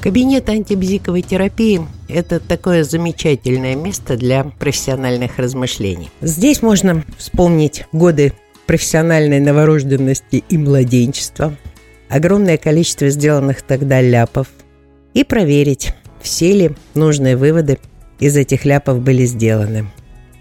Кабинет антибзиковой терапии – это такое замечательное место для профессиональных размышлений. Здесь можно вспомнить годы профессиональной новорожденности и младенчества, огромное количество сделанных тогда ляпов и проверить, все ли нужные выводы из этих ляпов были сделаны.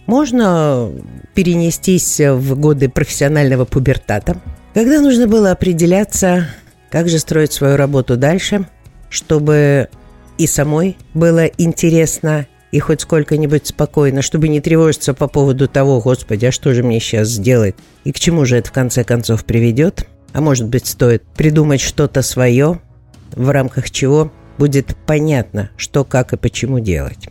Можно перенестись в годы профессионального пубертата, когда нужно было определяться, как же строить свою работу дальше – чтобы и самой было интересно и хоть сколько-нибудь спокойно, чтобы не тревожиться по поводу того, господи, а что же мне сейчас сделать и к чему же это в конце концов приведет. А может быть, стоит придумать что-то свое, в рамках чего будет понятно, что, как и почему делать.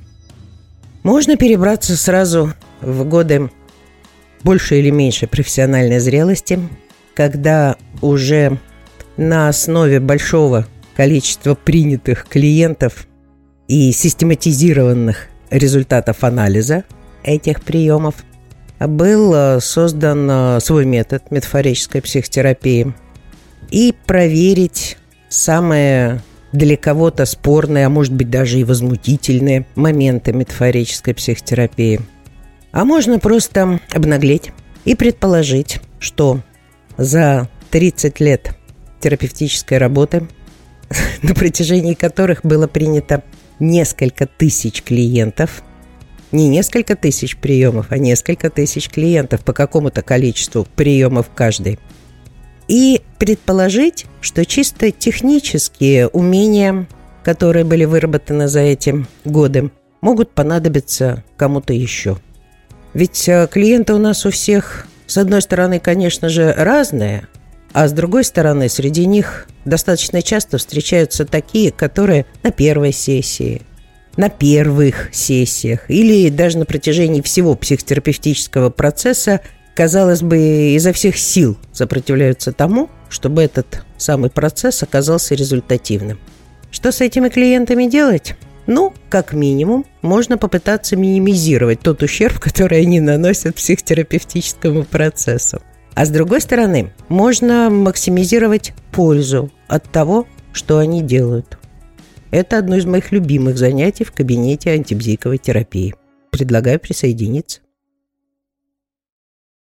Можно перебраться сразу в годы больше или меньше профессиональной зрелости, когда уже на основе большого количество принятых клиентов и систематизированных результатов анализа этих приемов был э, создан э, свой метод метафорической психотерапии и проверить самые для кого-то спорные, а может быть даже и возмутительные моменты метафорической психотерапии. А можно просто обнаглеть и предположить, что за 30 лет терапевтической работы на протяжении которых было принято несколько тысяч клиентов, не несколько тысяч приемов, а несколько тысяч клиентов по какому-то количеству приемов каждый. И предположить, что чисто технические умения, которые были выработаны за эти годы, могут понадобиться кому-то еще. Ведь э, клиенты у нас у всех, с одной стороны, конечно же, разные, а с другой стороны, среди них достаточно часто встречаются такие, которые на первой сессии, на первых сессиях или даже на протяжении всего психотерапевтического процесса, казалось бы, изо всех сил сопротивляются тому, чтобы этот самый процесс оказался результативным. Что с этими клиентами делать? Ну, как минимум, можно попытаться минимизировать тот ущерб, который они наносят психотерапевтическому процессу. А с другой стороны, можно максимизировать пользу от того, что они делают. Это одно из моих любимых занятий в кабинете антибзиковой терапии. Предлагаю присоединиться.